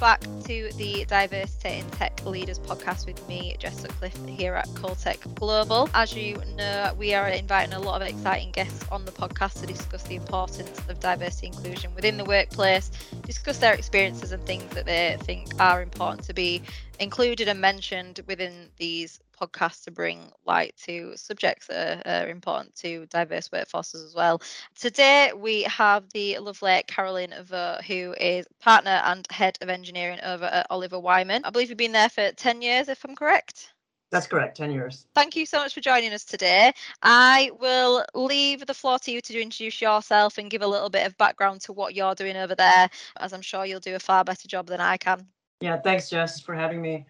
back to the Diversity in Tech Leaders podcast with me, Jess Sutcliffe, here at Coltech Global. As you know, we are inviting a lot of exciting guests on the podcast to discuss the importance of diversity inclusion within the workplace, discuss their experiences and things that they think are important to be included and mentioned within these podcast to bring light to subjects that are, are, important to diverse workforces as well. Today we have the lovely Carolyn Vo, who is partner and head of engineering over at Oliver Wyman. I believe you've been there for 10 years, if I'm correct. That's correct, 10 years. Thank you so much for joining us today. I will leave the floor to you to introduce yourself and give a little bit of background to what you're doing over there, as I'm sure you'll do a far better job than I can. Yeah, thanks, Jess, for having me.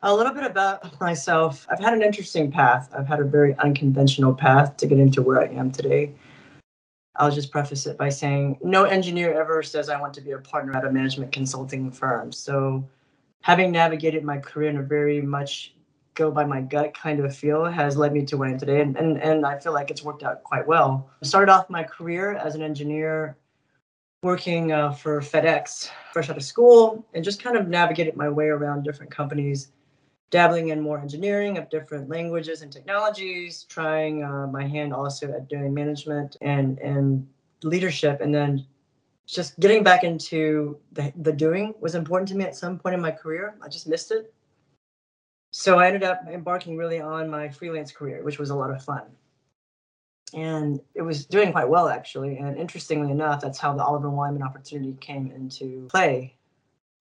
A little bit about myself. I've had an interesting path. I've had a very unconventional path to get into where I am today. I'll just preface it by saying no engineer ever says I want to be a partner at a management consulting firm. So, having navigated my career in a very much go by my gut kind of feel has led me to where I am today. And, and, and I feel like it's worked out quite well. I started off my career as an engineer working uh, for FedEx fresh out of school and just kind of navigated my way around different companies dabbling in more engineering of different languages and technologies, trying uh, my hand also at doing management and and leadership, and then just getting back into the, the doing was important to me at some point in my career. I just missed it. So I ended up embarking really on my freelance career, which was a lot of fun. And it was doing quite well, actually. And interestingly enough, that's how the Oliver Wyman opportunity came into play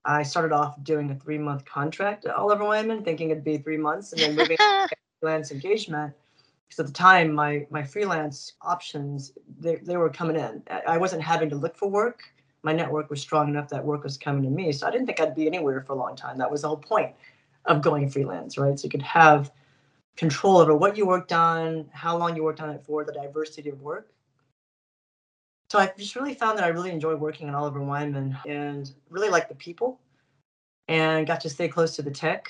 I started off doing a three month contract at Oliver Wyman, thinking it'd be three months, and then moving to freelance engagement. Because at the time, my my freelance options they, they were coming in. I wasn't having to look for work. My network was strong enough that work was coming to me. So I didn't think I'd be anywhere for a long time. That was the whole point of going freelance, right? So you could have control over what you worked on, how long you worked on it for, the diversity of work. So I just really found that I really enjoyed working at Oliver Wyman and really liked the people and got to stay close to the tech.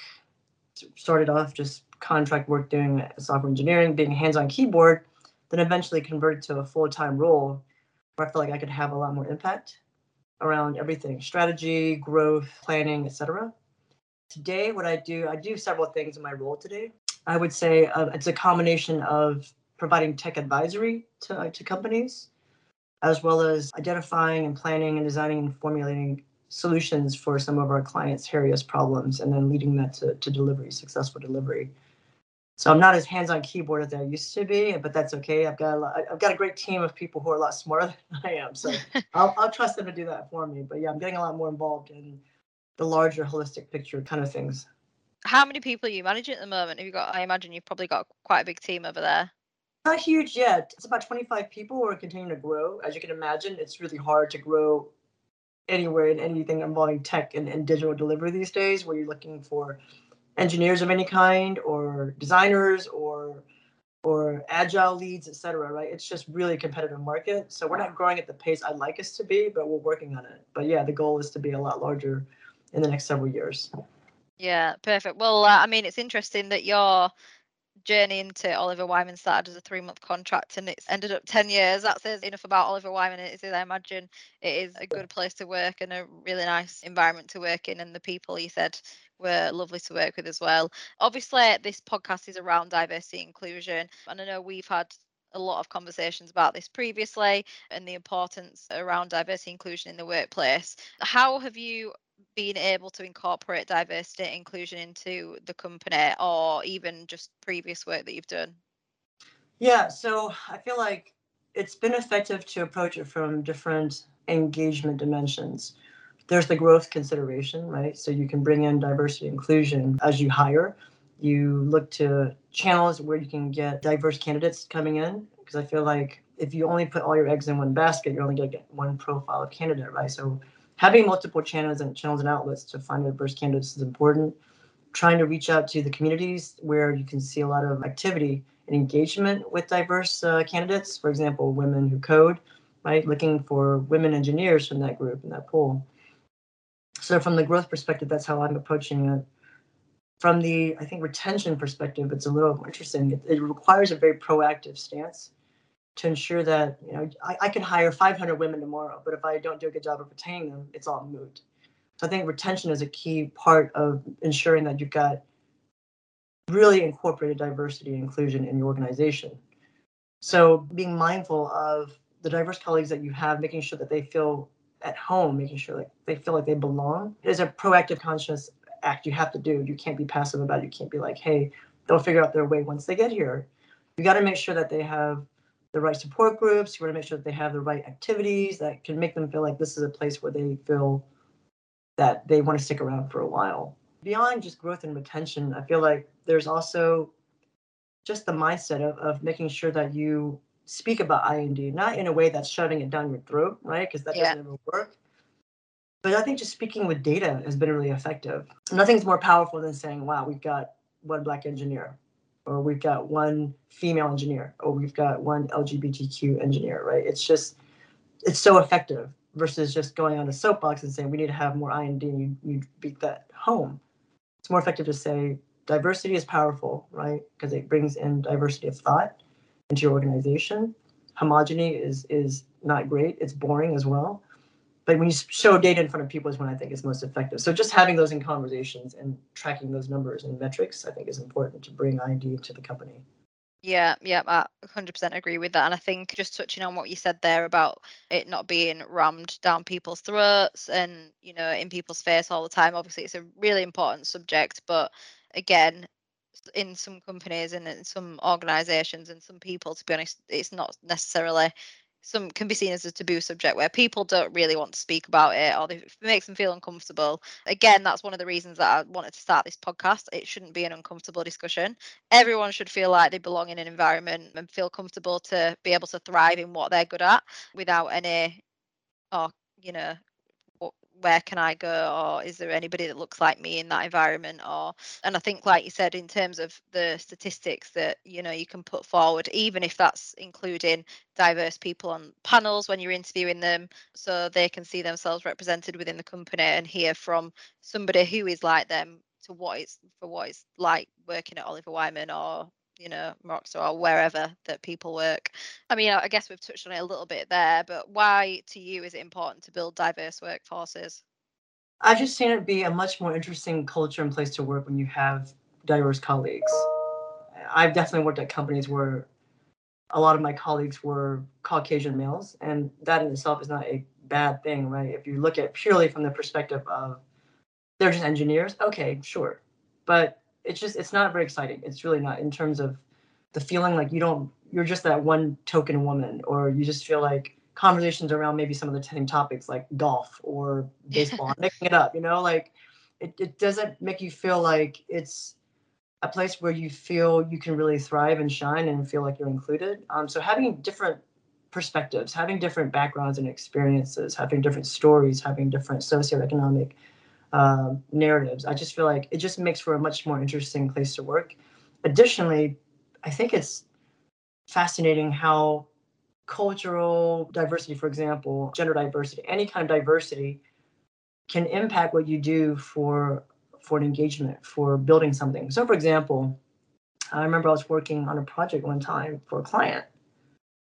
Started off just contract work doing software engineering, being hands-on keyboard, then eventually converted to a full-time role where I felt like I could have a lot more impact around everything, strategy, growth, planning, etc. Today, what I do, I do several things in my role today. I would say uh, it's a combination of providing tech advisory to, uh, to companies, as well as identifying and planning and designing and formulating solutions for some of our clients' various problems and then leading that to, to delivery, successful delivery. So I'm not as hands-on keyboard as I used to be, but that's okay. I've got a lot, I've got a great team of people who are a lot smarter than I am, so I'll, I'll trust them to do that for me. But yeah, I'm getting a lot more involved in the larger holistic picture kind of things. How many people are you managing at the moment? Have you got? I imagine you've probably got quite a big team over there. Not huge yet. It's about 25 people. We're continuing to grow. As you can imagine, it's really hard to grow anywhere in anything involving tech and, and digital delivery these days, where you're looking for engineers of any kind or designers or or agile leads, et cetera, right? It's just really a competitive market. So we're not growing at the pace I'd like us to be, but we're working on it. But yeah, the goal is to be a lot larger in the next several years. Yeah, perfect. Well, uh, I mean, it's interesting that you're journey into Oliver Wyman started as a three month contract and it's ended up 10 years. That says enough about Oliver Wyman. It is, I imagine it is a good place to work and a really nice environment to work in. And the people you said were lovely to work with as well. Obviously, this podcast is around diversity inclusion. And I know we've had a lot of conversations about this previously and the importance around diversity inclusion in the workplace. How have you being able to incorporate diversity and inclusion into the company or even just previous work that you've done? Yeah, so I feel like it's been effective to approach it from different engagement dimensions. There's the growth consideration, right? So you can bring in diversity inclusion as you hire. You look to channels where you can get diverse candidates coming in because I feel like if you only put all your eggs in one basket, you're only going to get one profile of candidate, right? So having multiple channels and channels and outlets to find diverse candidates is important. Trying to reach out to the communities where you can see a lot of activity and engagement with diverse uh, candidates. For example, women who code, right? Looking for women engineers from that group and that pool. So from the growth perspective, that's how I'm approaching it. From the, I think, retention perspective, it's a little more interesting. It, it requires a very proactive stance to ensure that you know I, I can hire 500 women tomorrow, but if I don't do a good job of retaining them, it's all moot. So I think retention is a key part of ensuring that you've got really incorporated diversity and inclusion in your organization. So being mindful of the diverse colleagues that you have, making sure that they feel at home, making sure like they feel like they belong is a proactive conscious act you have to do. You can't be passive about it. You can't be like, hey, they'll figure out their way once they get here. You got to make sure that they have the right support groups. You want to make sure that they have the right activities that can make them feel like this is a place where they feel that they want to stick around for a while. Beyond just growth and retention, I feel like there's also just the mindset of, of making sure that you speak about IND, not in a way that's shoving it down your throat, right? Because that yeah. doesn't ever work. But I think just speaking with data has been really effective. Nothing's more powerful than saying, wow, we've got one black engineer, or we've got one female engineer, or we've got one LGBTQ engineer, right? It's just, it's so effective versus just going on a soapbox and saying we need to have more IND and you, you beat that home. It's more effective to say diversity is powerful, right? Because it brings in diversity of thought into your organization. Homogeny is is not great. It's boring as well. But when you show data in front of people is when I think is most effective. So just having those in conversations and tracking those numbers and metrics, I think is important to bring ID into the company. Yeah, yeah, I 100% agree with that. And I think just touching on what you said there about it not being rammed down people's throats and, you know, in people's face all the time, obviously it's a really important subject. But again, in some companies and in some organizations and some people, to be honest, it's not necessarily some can be seen as a taboo subject where people don't really want to speak about it or it makes them feel uncomfortable. Again, that's one of the reasons that I wanted to start this podcast. It shouldn't be an uncomfortable discussion. Everyone should feel like they belong in an environment and feel comfortable to be able to thrive in what they're good at without any or you know where can I go or is there anybody that looks like me in that environment or and I think like you said in terms of the statistics that you know you can put forward even if that's including diverse people on panels when you're interviewing them so they can see themselves represented within the company and hear from somebody who is like them to what it's for what it's like working at Oliver Wyman or you know, Moxer or wherever that people work. I mean, I guess we've touched on it a little bit there, but why to you is it important to build diverse workforces? I've just seen it be a much more interesting culture and place to work when you have diverse colleagues. I've definitely worked at companies where a lot of my colleagues were Caucasian males, and that in itself is not a bad thing, right? If you look at purely from the perspective of they're just engineers, okay, sure. But it's just it's not very exciting. It's really not in terms of the feeling like you don't you're just that one token woman, or you just feel like conversations around maybe some of the same topics like golf or baseball. making it up, you know, like it, it doesn't make you feel like it's a place where you feel you can really thrive and shine and feel like you're included. Um, so having different perspectives, having different backgrounds and experiences, having different stories, having different socioeconomic um, narratives. I just feel like it just makes for a much more interesting place to work. Additionally, I think it's fascinating how cultural diversity, for example, gender diversity, any kind of diversity can impact what you do for for an engagement, for building something. So for example, I remember I was working on a project one time for a client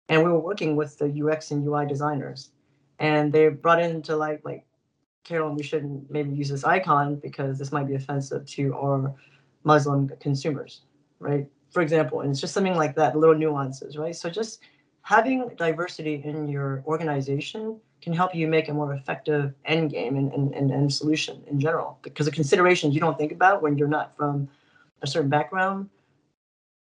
and we were working with the UX and UI designers and they brought into like like Carolyn, we shouldn't maybe use this icon because this might be offensive to our Muslim consumers, right? For example, and it's just something like that, little nuances, right? So just having diversity in your organization can help you make a more effective end game and, and, and, and solution in general because the considerations you don't think about when you're not from a certain background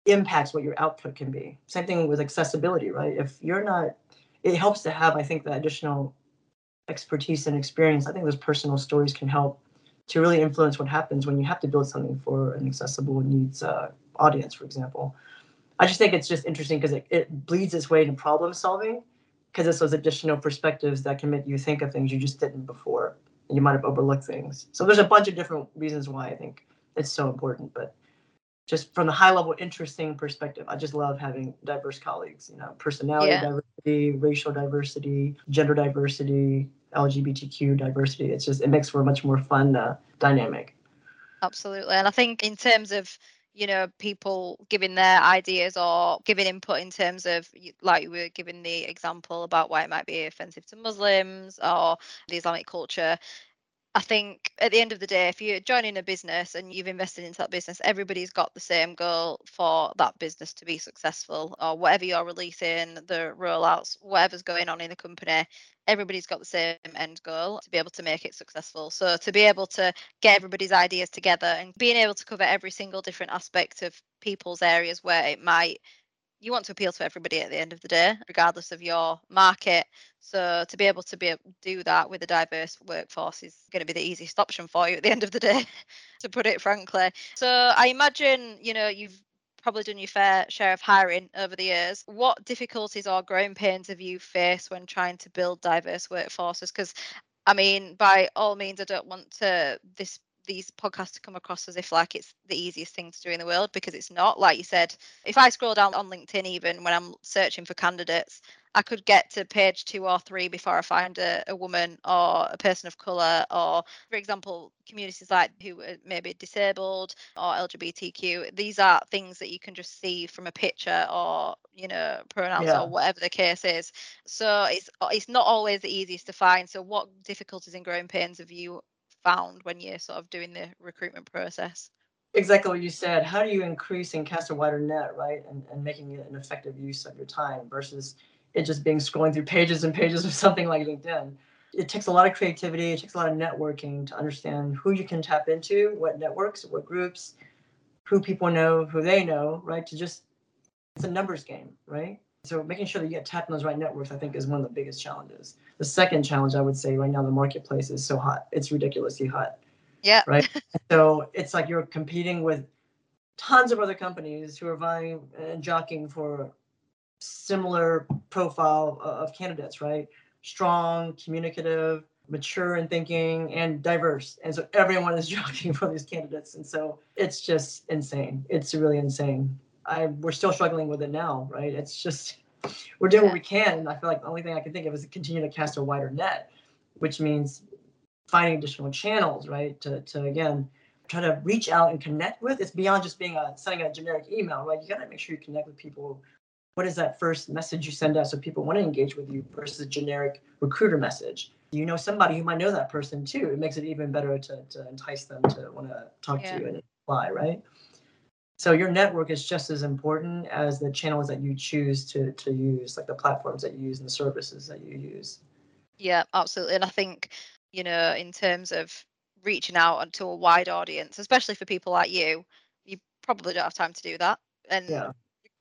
impacts what your output can be. Same thing with accessibility, right? If you're not, it helps to have, I think, the additional expertise and experience, I think those personal stories can help to really influence what happens when you have to build something for an accessible needs uh, audience, for example. I just think it's just interesting because it, it bleeds its way into problem solving because it's those additional perspectives that can make you think of things you just didn't before and you might have overlooked things. So there's a bunch of different reasons why I think it's so important, but just from the high level interesting perspective i just love having diverse colleagues you know personality yeah. diversity racial diversity gender diversity lgbtq diversity it's just it makes for a much more fun uh, dynamic. Absolutely and i think in terms of you know people giving their ideas or giving input in terms of like we were giving the example about why it might be offensive to muslims or the islamic culture I think at the end of the day, if you're joining a business and you've invested into that business, everybody's got the same goal for that business to be successful or whatever you're releasing, the rollouts, whatever's going on in the company, everybody's got the same end goal to be able to make it successful. So to be able to get everybody's ideas together and being able to cover every single different aspect of people's areas where it might you want to appeal to everybody at the end of the day, regardless of your market. So to be able to be able to do that with a diverse workforce is going to be the easiest option for you at the end of the day, to put it frankly. So I imagine, you know, you've probably done your fair share of hiring over the years. What difficulties or growing pains have you faced when trying to build diverse workforces? Because I mean, by all means, I don't want to this these podcasts to come across as if like it's the easiest thing to do in the world because it's not. Like you said, if I scroll down on LinkedIn, even when I'm searching for candidates, I could get to page two or three before I find a, a woman or a person of colour, or for example, communities like who are maybe disabled or LGBTQ. These are things that you can just see from a picture or you know pronouns yeah. or whatever the case is. So it's it's not always the easiest to find. So what difficulties and growing pains have you found when you're sort of doing the recruitment process? Exactly what you said. How do you increase and cast a wider net, right? And, and making it an effective use of your time versus it just being scrolling through pages and pages of something like LinkedIn. It takes a lot of creativity, it takes a lot of networking to understand who you can tap into, what networks, what groups, who people know, who they know, right? To just, it's a numbers game, right? So making sure that you get tapped on those right networks, I think, is one of the biggest challenges. The second challenge I would say right now, the marketplace is so hot. It's ridiculously hot. Yeah. Right. so it's like you're competing with tons of other companies who are vying and jockeying for similar profile of candidates, right? Strong, communicative, mature in thinking, and diverse. And so everyone is jockeying for these candidates. And so it's just insane. It's really insane. I we're still struggling with it now, right? It's just we're doing what we can. And I feel like the only thing I can think of is to continue to cast a wider net, which means finding additional channels, right? To to again try to reach out and connect with. It's beyond just being a sending a generic email, right? You gotta make sure you connect with people. What is that first message you send out so people want to engage with you versus a generic recruiter message? You know somebody who might know that person too. It makes it even better to, to entice them to want to talk yeah. to you and apply, right? So your network is just as important as the channels that you choose to to use, like the platforms that you use and the services that you use. Yeah, absolutely. And I think, you know, in terms of reaching out to a wide audience, especially for people like you, you probably don't have time to do that. And yeah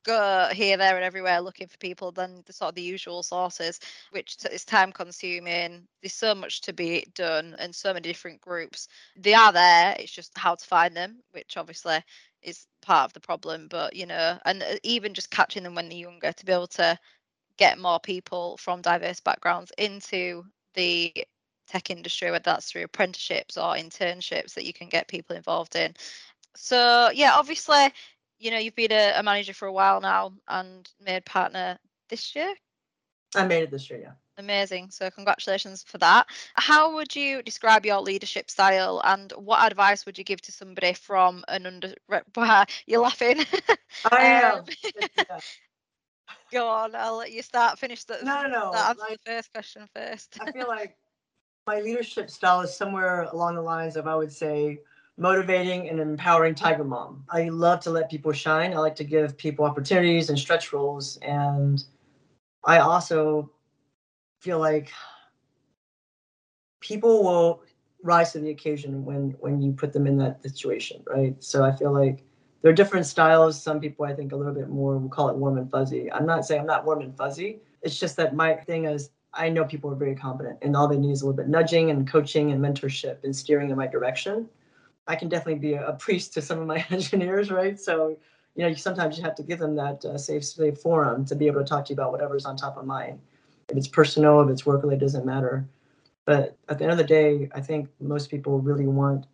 go here, there, and everywhere looking for people than the sort of the usual sources, which is time consuming. There's so much to be done and so many different groups. They are there. It's just how to find them, which obviously is part of the problem. But you know, and uh, even just catching them when they're younger to be able to get more people from diverse backgrounds into the tech industry, whether that's through apprenticeships or internships that you can get people involved in. So yeah, obviously you know, you've been a, a, manager for a while now and made partner this year. I made it this year, yeah. Amazing. So congratulations for that. How would you describe your leadership style and what advice would you give to somebody from an under you're laughing. I am. Um, go on, I'll let you start finish the no no no like, the first question first. I feel like my leadership style is somewhere along the lines of I would say motivating and empowering tiger mom. I love to let people shine. I like to give people opportunities and stretch roles. And I also feel like people will rise to the occasion when when you put them in that situation, right? So I feel like there are different styles. Some people I think a little bit more we'll call it warm and fuzzy. I'm not saying I'm not warm and fuzzy. It's just that my thing is I know people are very competent and all they need is a little bit nudging and coaching and mentorship and steering in my direction. I can definitely be a, a, priest to some of my engineers, right? So, you know, sometimes you have to give them that uh, safe, safe forum to be able to talk to you about whatever's on top of mind. If it's personal, if it's work related, doesn't matter. But at the end of the day, I think most people really want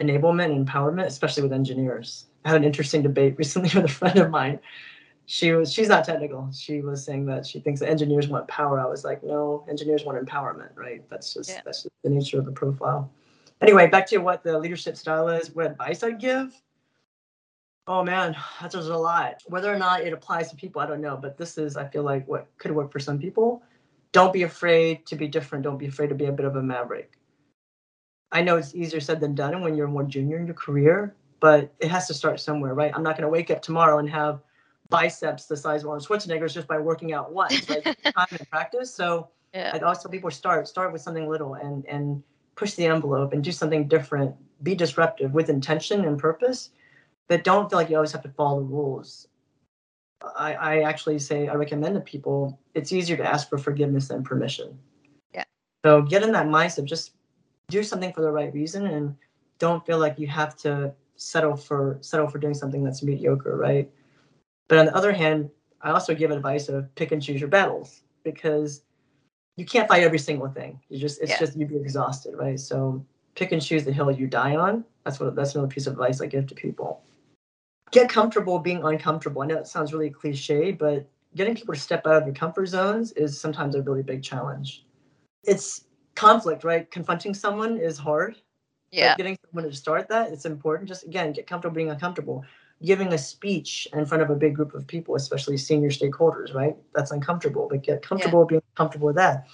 enablement and empowerment, especially with engineers. I had an interesting debate recently with a friend of mine. She was she's not technical. She was saying that she thinks that engineers want power. I was like, no, engineers want empowerment, right? That's just yeah. that's just the nature of the profile anyway, back to what the leadership style is, what advice I'd give. Oh man, that's just a lot. Whether or not it applies to people, I don't know. But this is, I feel like, what could work for some people. Don't be afraid to be different. Don't be afraid to be a bit of a maverick. I know it's easier said than done when you're more junior in your career, but it has to start somewhere, right? I'm not going to wake up tomorrow and have biceps the size of Arnold Schwarzenegger's just by working out once, right? Time and practice. So yeah. I'd also people start start with something little and and push the envelope and do something different. Be disruptive with intention and purpose, but don't feel like you always have to follow the rules. I, I actually say I recommend to people it's easier to ask for forgiveness than permission. Yeah. So get in that mindset. Just do something for the right reason and don't feel like you have to settle for settle for doing something that's mediocre, right? But on the other hand, I also give advice of pick and choose your battles because you can't fight every single thing. You just it's yeah. just you'd be exhausted, right? So pick and choose the hill you die on. That's what that's another piece of advice I give to people. Get comfortable being uncomfortable. I know it sounds really cliche, but getting people to step out of their comfort zones is sometimes a really big challenge. It's conflict, right? Confronting someone is hard. Yeah. getting someone to start that, it's important. Just again, get comfortable being uncomfortable giving a speech in front of a big group of people, especially senior stakeholders, right? That's uncomfortable, but get comfortable yeah. being comfortable with that.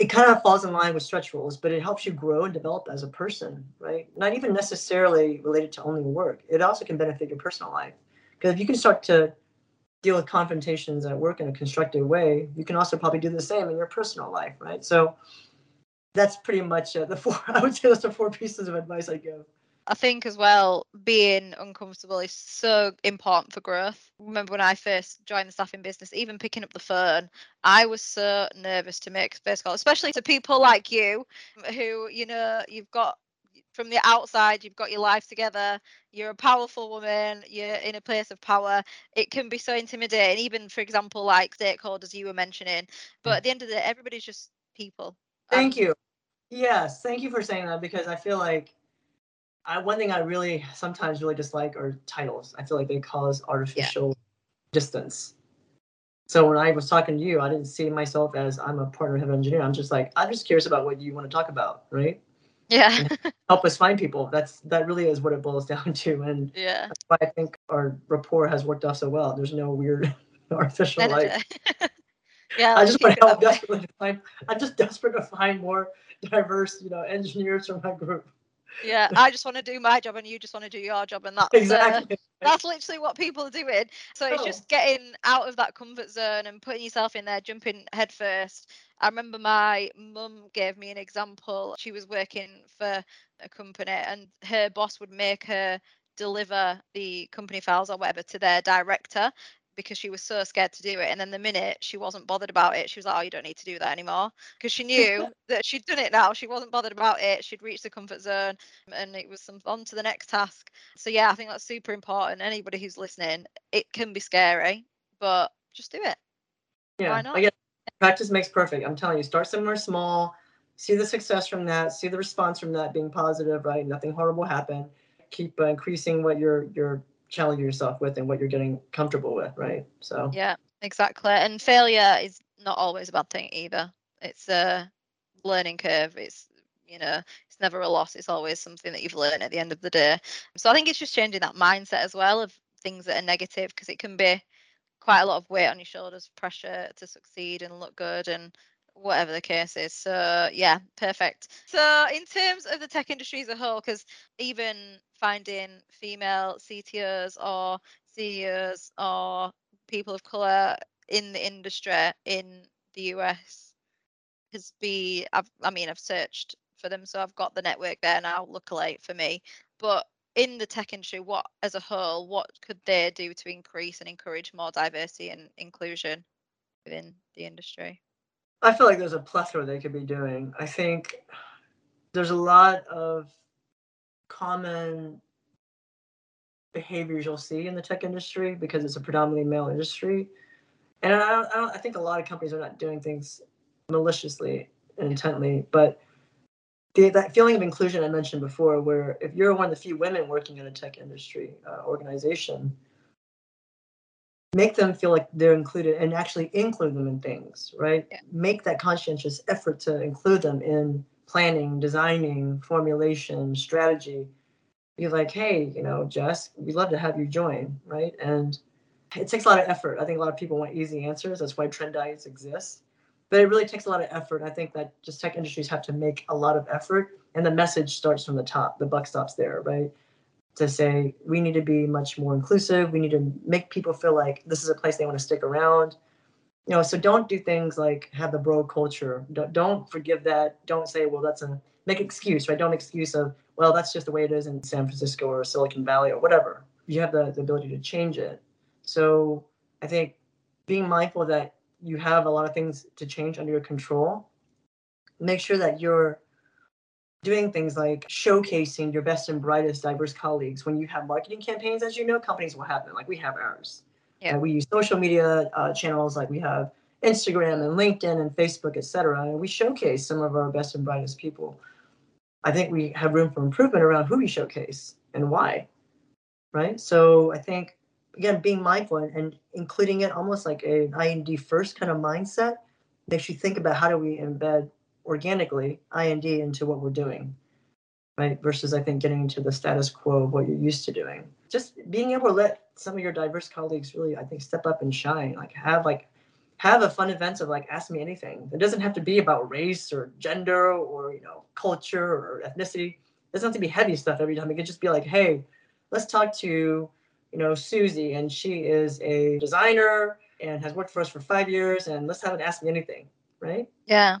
It kind of falls in line with stretch rules, but it helps you grow and develop as a person, right? Not even necessarily related to only work. It also can benefit your personal life. Because if you can start to deal with confrontations at work in a constructive way, you can also probably do the same in your personal life, right? So that's pretty much uh, the four, I would say that's the four pieces of advice I give. I think as well, being uncomfortable is so important for growth. Remember when I first joined the staffing business, even picking up the phone, I was so nervous to make first call, especially to people like you, who you know you've got from the outside, you've got your life together. You're a powerful woman. You're in a place of power. It can be so intimidating, even for example, like stakeholders you were mentioning. But at the end of the day, everybody's just people. Thank um, you. Yes, thank you for saying that because I feel like I, one thing I really sometimes really dislike are titles. I feel like they cause artificial yeah. distance. So when I was talking to you, I didn't see myself as I'm a partner head engineer. I'm just like I'm just curious about what you want to talk about, right? Yeah. help us find people. That's that really is what it boils down to, and yeah, that's why I think our rapport has worked out so well. There's no weird artificial like. yeah. I just want to help desperately to find. I'm just desperate to find more diverse, you know, engineers from my group yeah i just want to do my job and you just want to do your job and that's exactly. uh, that's literally what people are doing. So it's just getting out of that comfort zone and putting yourself in there jumping headfirst i remember my mum gave me an example. She was working for a company and her boss would make her deliver the company files or whatever to their director because she was so scared to do it. And then the minute she wasn't bothered about it, she was like, "Oh, you don't need to do that anymore," because she knew that she'd done it now. She wasn't bothered about it. She'd reached the comfort zone, and it was some on to the next task. So yeah, I think that's super important. Anybody who's listening, it can be scary, but just do it. Yeah, Why not? Again, practice makes perfect. I'm telling you, start somewhere small. See the success from that. See the response from that being positive. Right, nothing horrible happened. Keep uh, increasing what you're you're challenge yourself with and what you're getting comfortable with, right? So yeah, exactly. And failure is not always a bad thing either. It's a learning curve. It's you know, it's never a loss. It's always something that you've learned at the end of the day. So I think it's just changing that mindset as well of things that are negative because it can be quite a lot of weight on your shoulders, pressure to succeed and look good and whatever the case is. So yeah, perfect. So in terms of the tech industry as a whole, because even finding female CTOs or CEOs or people of color in the industry in the US has been I've, I mean I've searched for them so I've got the network there now luckily for me but in the tech industry what as a whole what could they do to increase and encourage more diversity and inclusion within the industry I feel like there's a plethora they could be doing. I think there's a lot of common behaviors you'll see in the tech industry because it's a predominantly male industry. And I, don't, I, don't, I think a lot of companies are not doing things maliciously and intently, but the, that feeling of inclusion I mentioned before, where if you're one of the few women working in a tech industry uh, organization, make them feel like they're included and actually include them in things, right? Yeah. Make that conscientious effort to include them in planning, designing, formulation, strategy. Be like, hey, you know, Jess, we'd love to have you join, right? And it takes a lot of effort. I think a lot of people want easy answers. That's why trend diets exist. But it really takes a lot of effort. I think that just tech industries have to make a lot of effort and the message starts from the top. The buck stops there, right? To say we need to be much more inclusive. We need to make people feel like this is a place they want to stick around. You know, so don't do things like have the bro culture. Don't, don't forgive that. Don't say, well, that's a make excuse, right? Don't excuse of, well, that's just the way it is in San Francisco or Silicon Valley or whatever. You have the, the ability to change it. So I think being mindful that you have a lot of things to change under your control, make sure that you're doing things like showcasing your best and brightest diverse colleagues. When you have marketing campaigns, as you know, companies will have them, like we have ours. Yeah. we use social media uh, channels like we have Instagram and LinkedIn and Facebook, et cetera. And we showcase some of our best and brightest people. I think we have room for improvement around who we showcase and why. Right. So I think again, being mindful and, and including it almost like an IND first kind of mindset makes you think about how do we embed organically IND into what we're doing, right? Versus I think getting into the status quo of what you're used to doing. Just being able to let some of your diverse colleagues really, I think, step up and shine. Like have like have a fun event of like ask me anything. It doesn't have to be about race or gender or you know culture or ethnicity. It doesn't have to be heavy stuff every time. It could just be like, hey, let's talk to you know, Susie, and she is a designer and has worked for us for five years. And let's have it ask me anything, right? Yeah.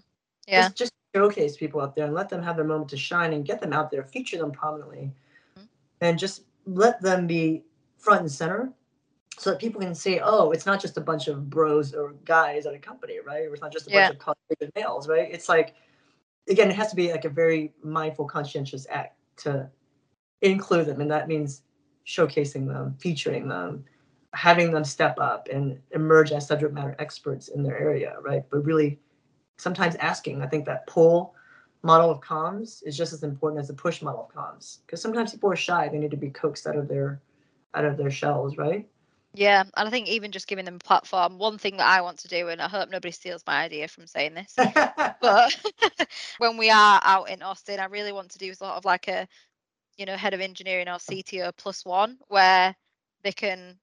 Yeah. Just, just showcase people out there and let them have their moment to shine and get them out there, feature them prominently, mm-hmm. and just let them be front and center so that people can say, oh, it's not just a bunch of bros or guys at a company, right? Or it's not just a yeah. bunch of college males, right? It's like, again, it has to be like a very mindful, conscientious act to include them. And that means showcasing them, featuring them, having them step up and emerge as subject matter experts in their area, right? But really sometimes asking. I think that pull model of comms is just as important as the push model of comms. Because sometimes people are shy, they need to be coaxed out of their out of their shells, right? Yeah, and I think even just giving them a platform, one thing that I want to do, and I hope nobody steals my idea from saying this, but when we are out in Austin, I really want to do sort of like a you know, head of engineering or CTO plus one, where they can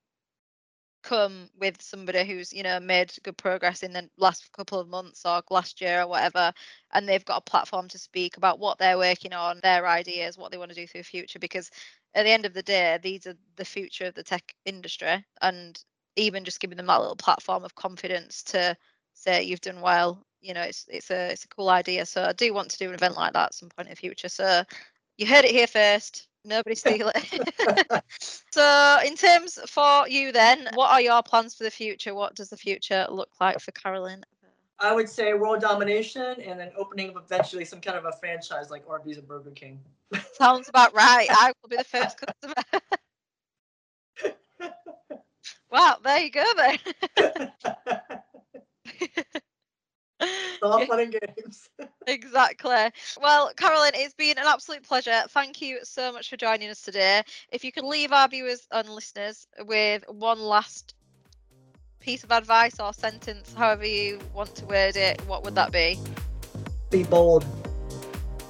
come with somebody who's you know made good progress in the last couple of months or last year or whatever and they've got a platform to speak about what they're working on their ideas what they want to do through the future because at the end of the day these are the future of the tech industry and even just giving them that little platform of confidence to say you've done well you know it's it's a it's a cool idea so i do want to do an event like that at some point in the future so you heard it here first. Nobody steal it. so, in terms for you, then, what are your plans for the future? What does the future look like for Carolyn? I would say world domination and then opening up eventually some kind of a franchise like Arby's or Burger King. Sounds about right. I will be the first customer. wow, there you go then all fun and games. Exactly. Well, Carolyn, it's been an absolute pleasure. Thank you so much for joining us today. If you could leave our viewers and listeners with one last piece of advice or sentence, however you want to word it, what would that be? Be bold.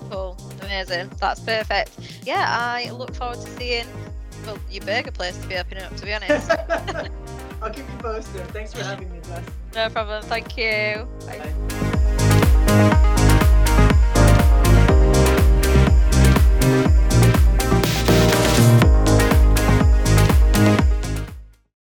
Cool. Amazing. That's perfect. Yeah, I look forward to seeing well your burger place to be opening up to be honest. I'll keep you posted. Thanks for having me, Jess. No problem. Thank you. Bye. Bye.